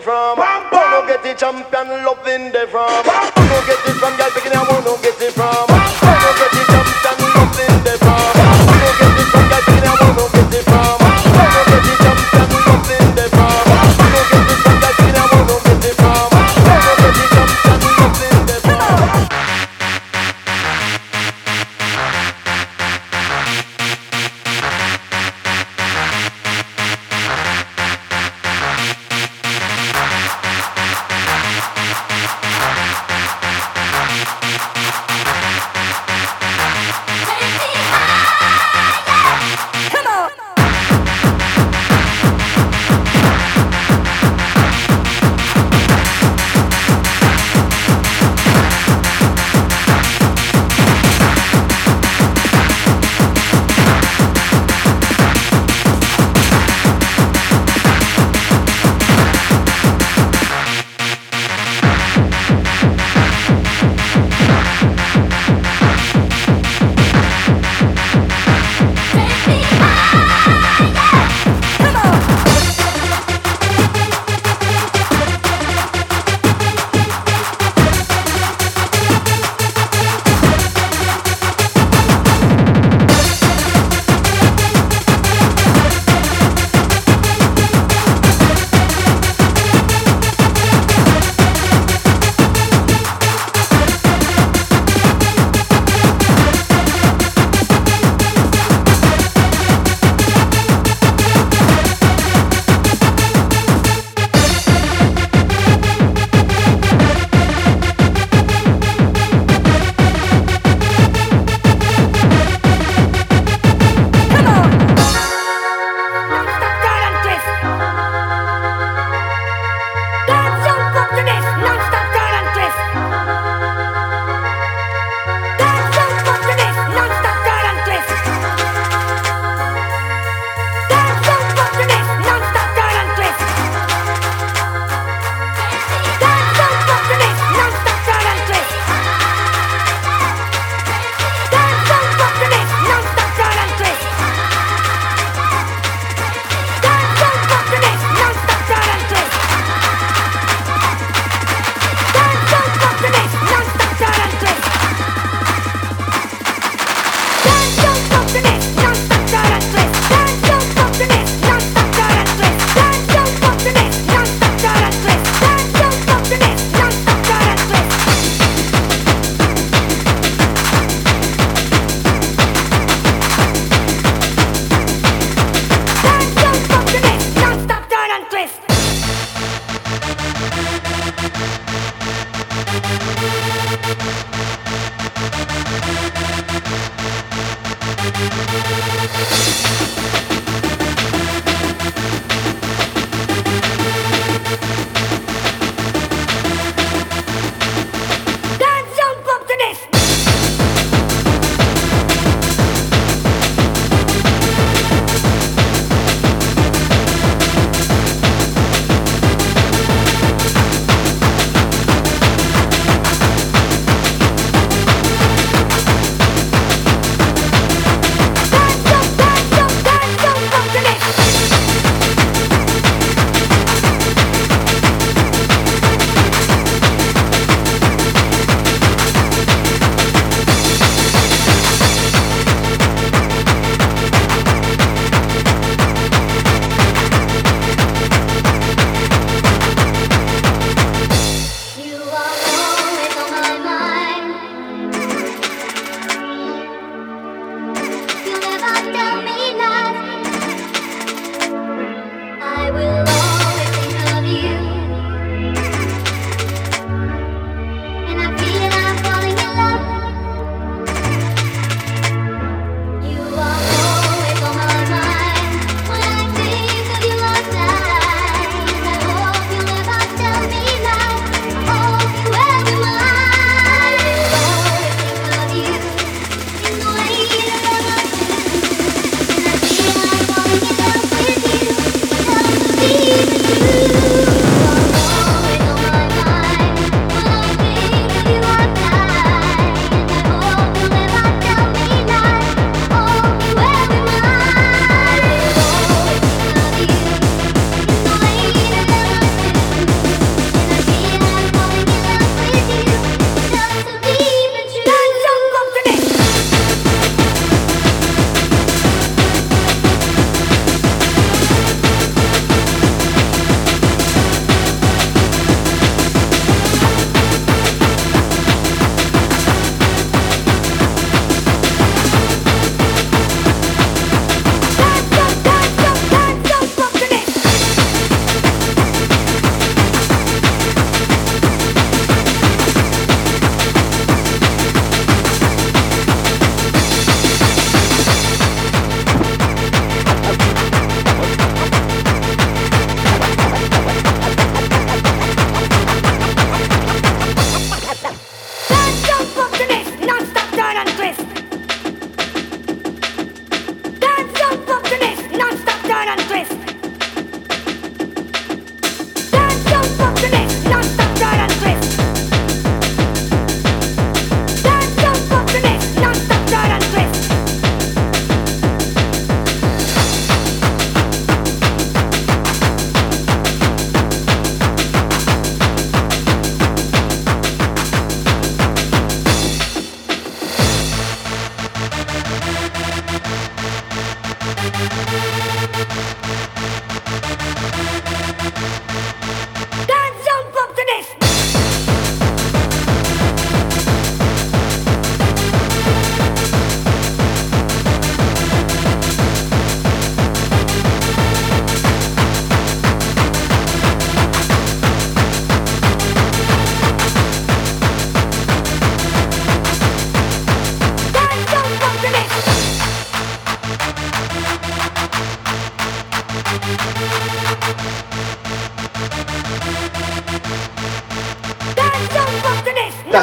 from? Bam, bam. Where you get the champion loving they from?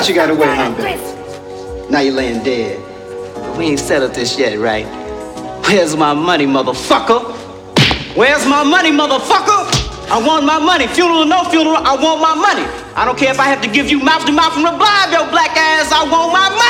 You got away, huh, baby? Now you laying dead. But we ain't settled this yet, right? Where's my money, motherfucker? Where's my money, motherfucker? I want my money. Funeral or no funeral, I want my money. I don't care if I have to give you mouth to mouth the blind, your black ass. I want my money.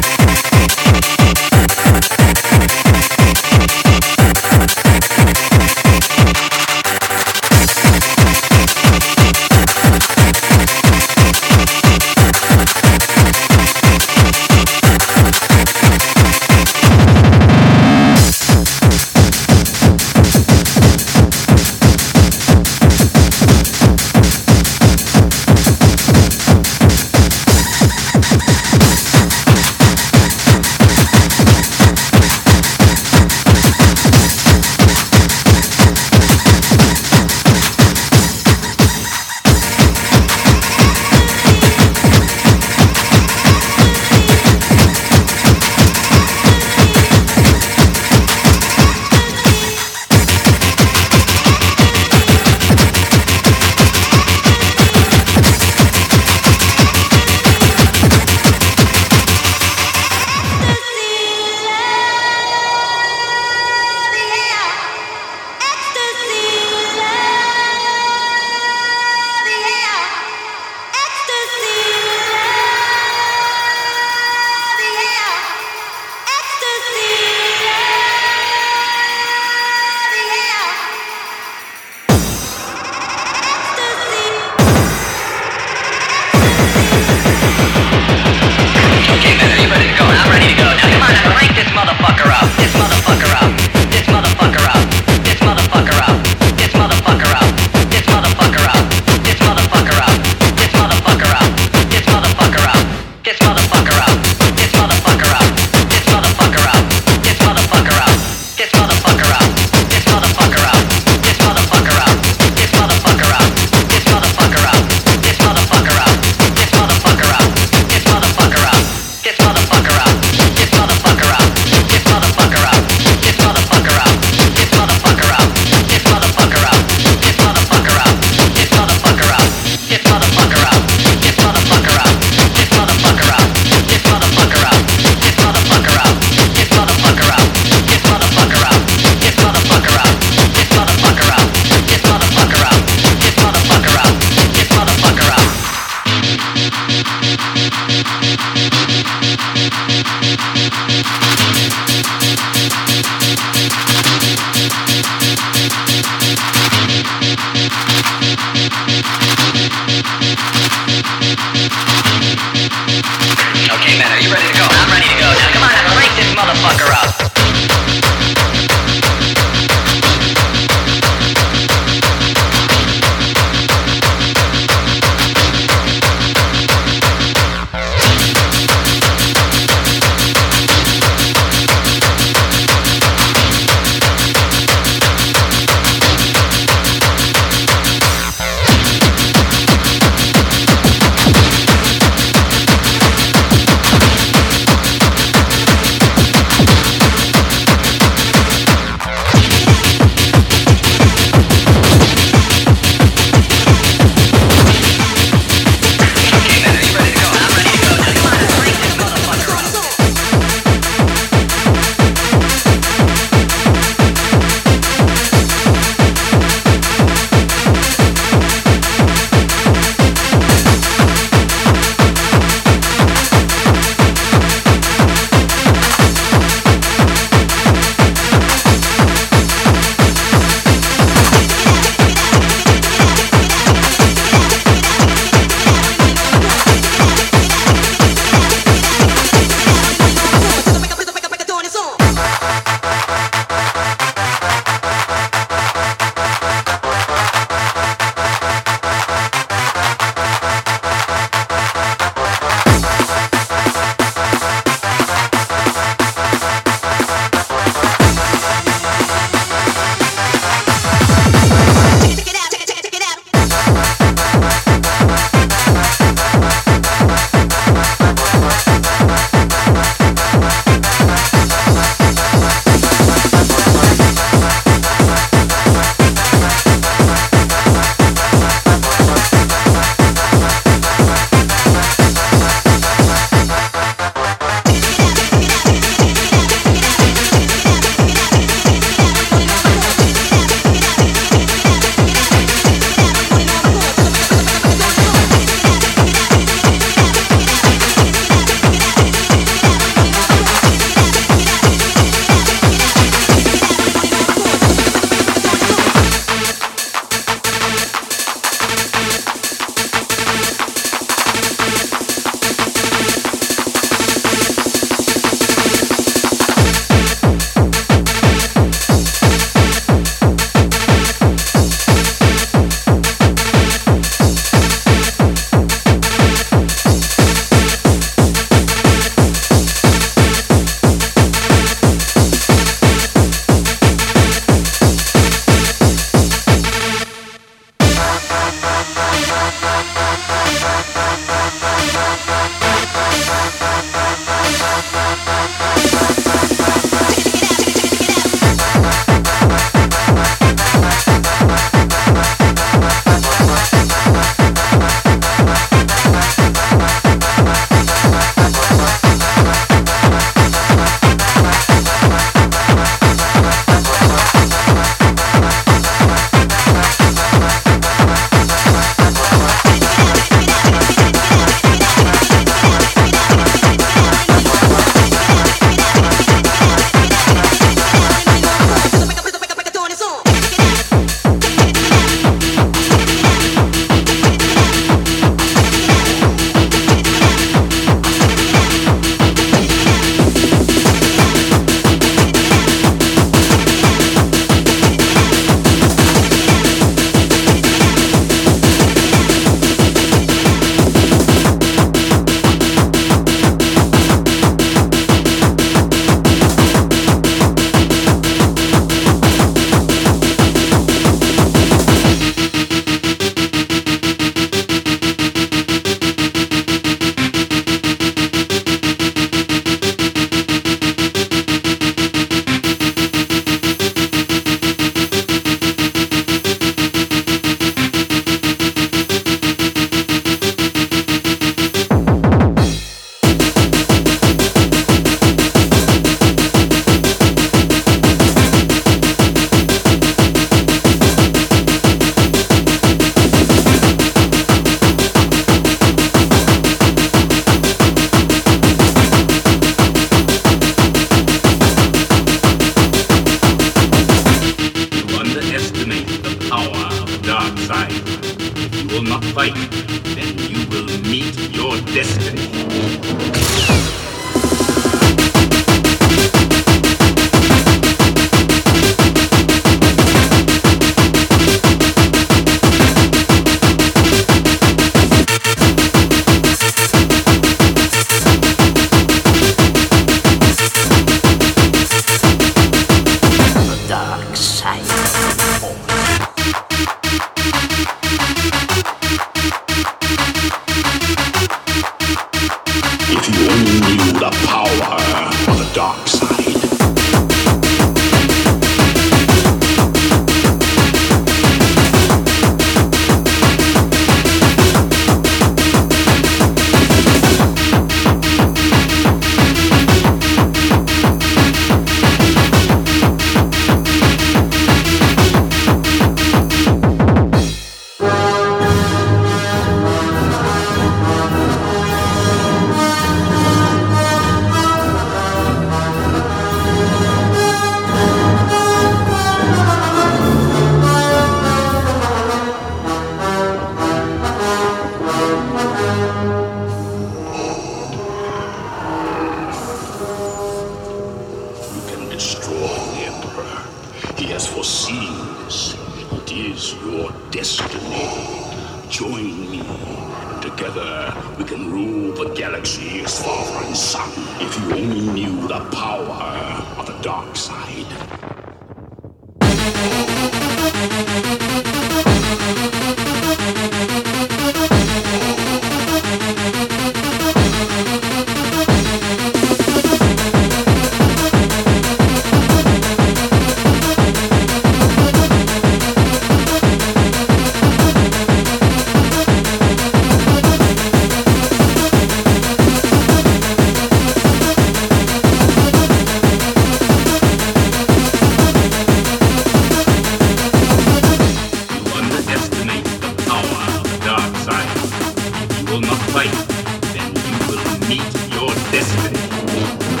meet your destiny.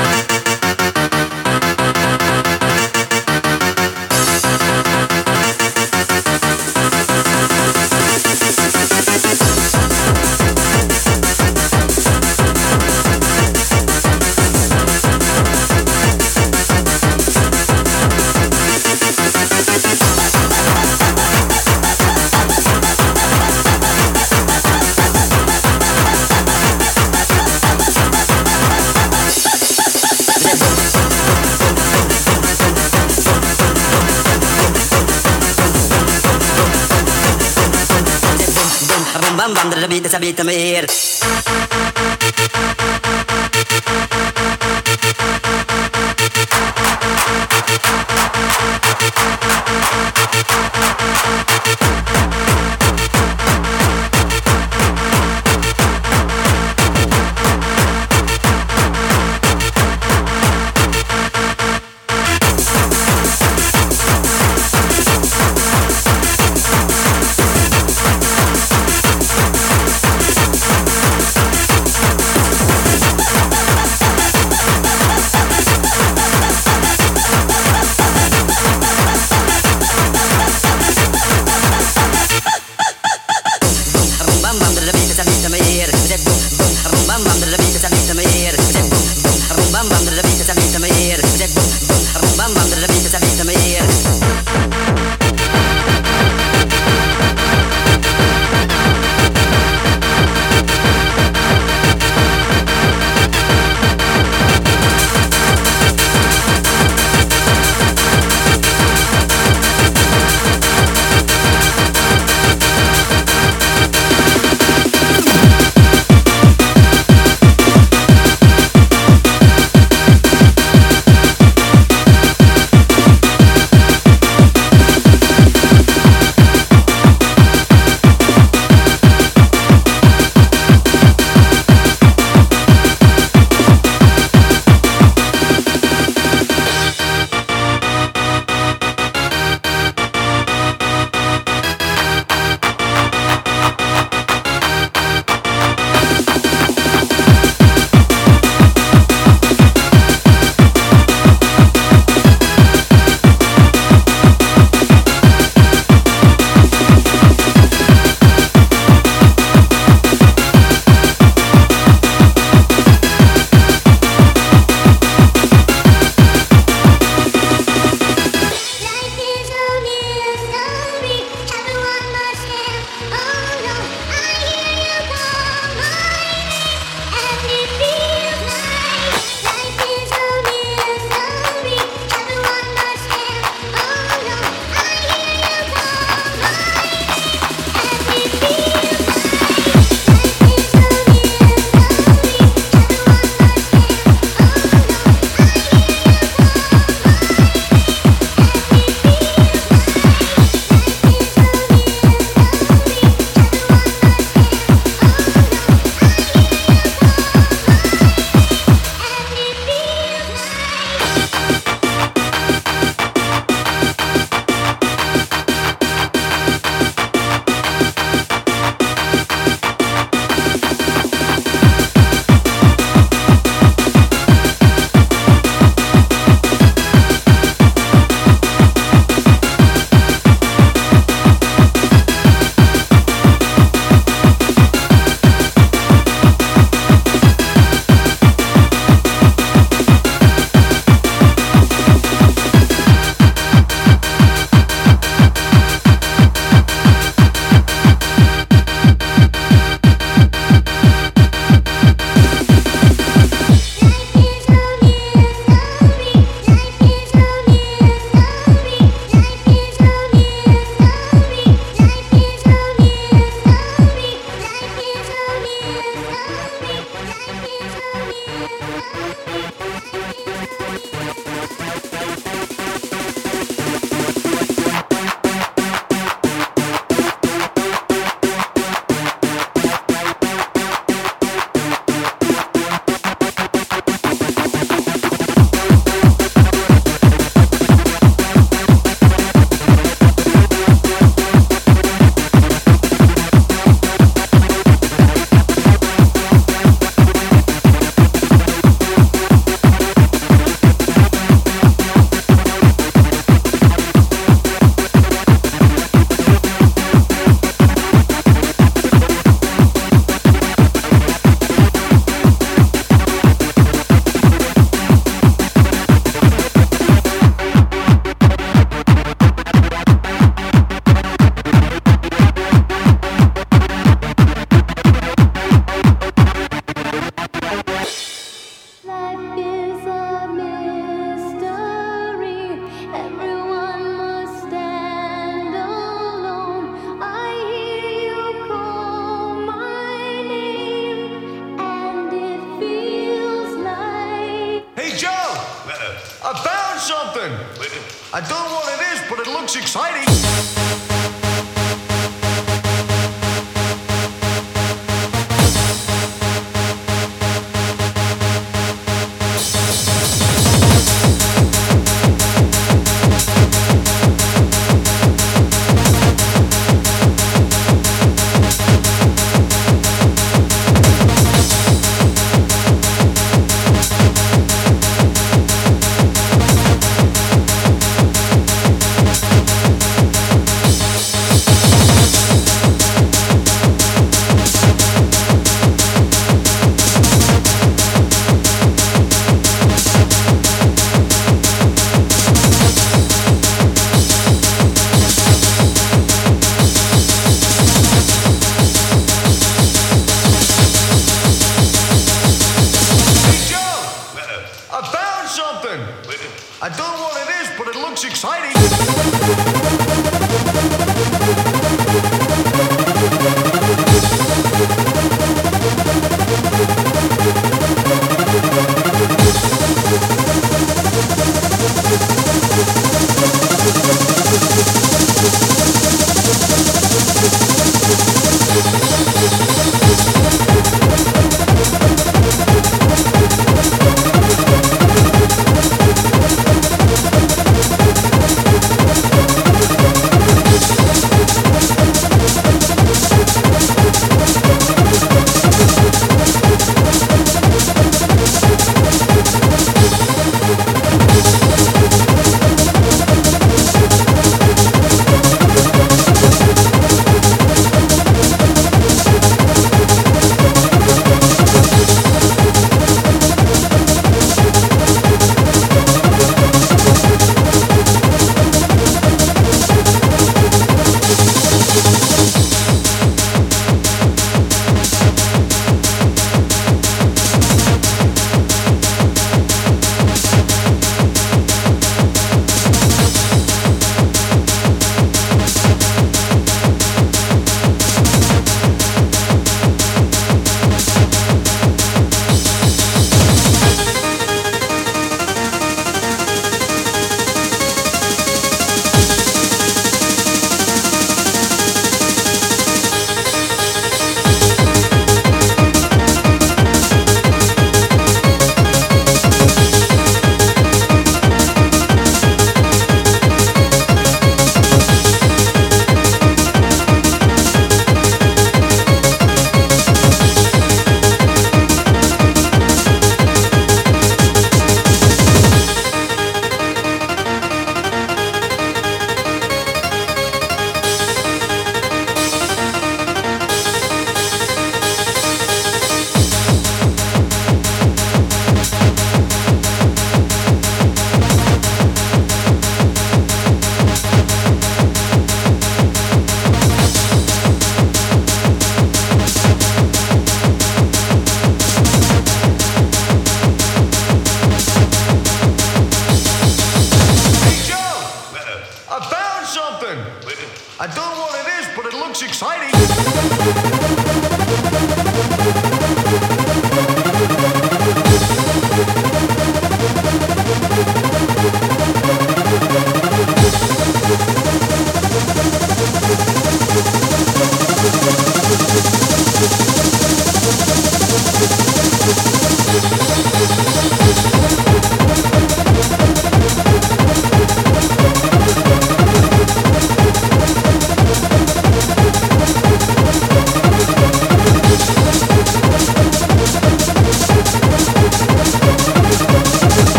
saber também.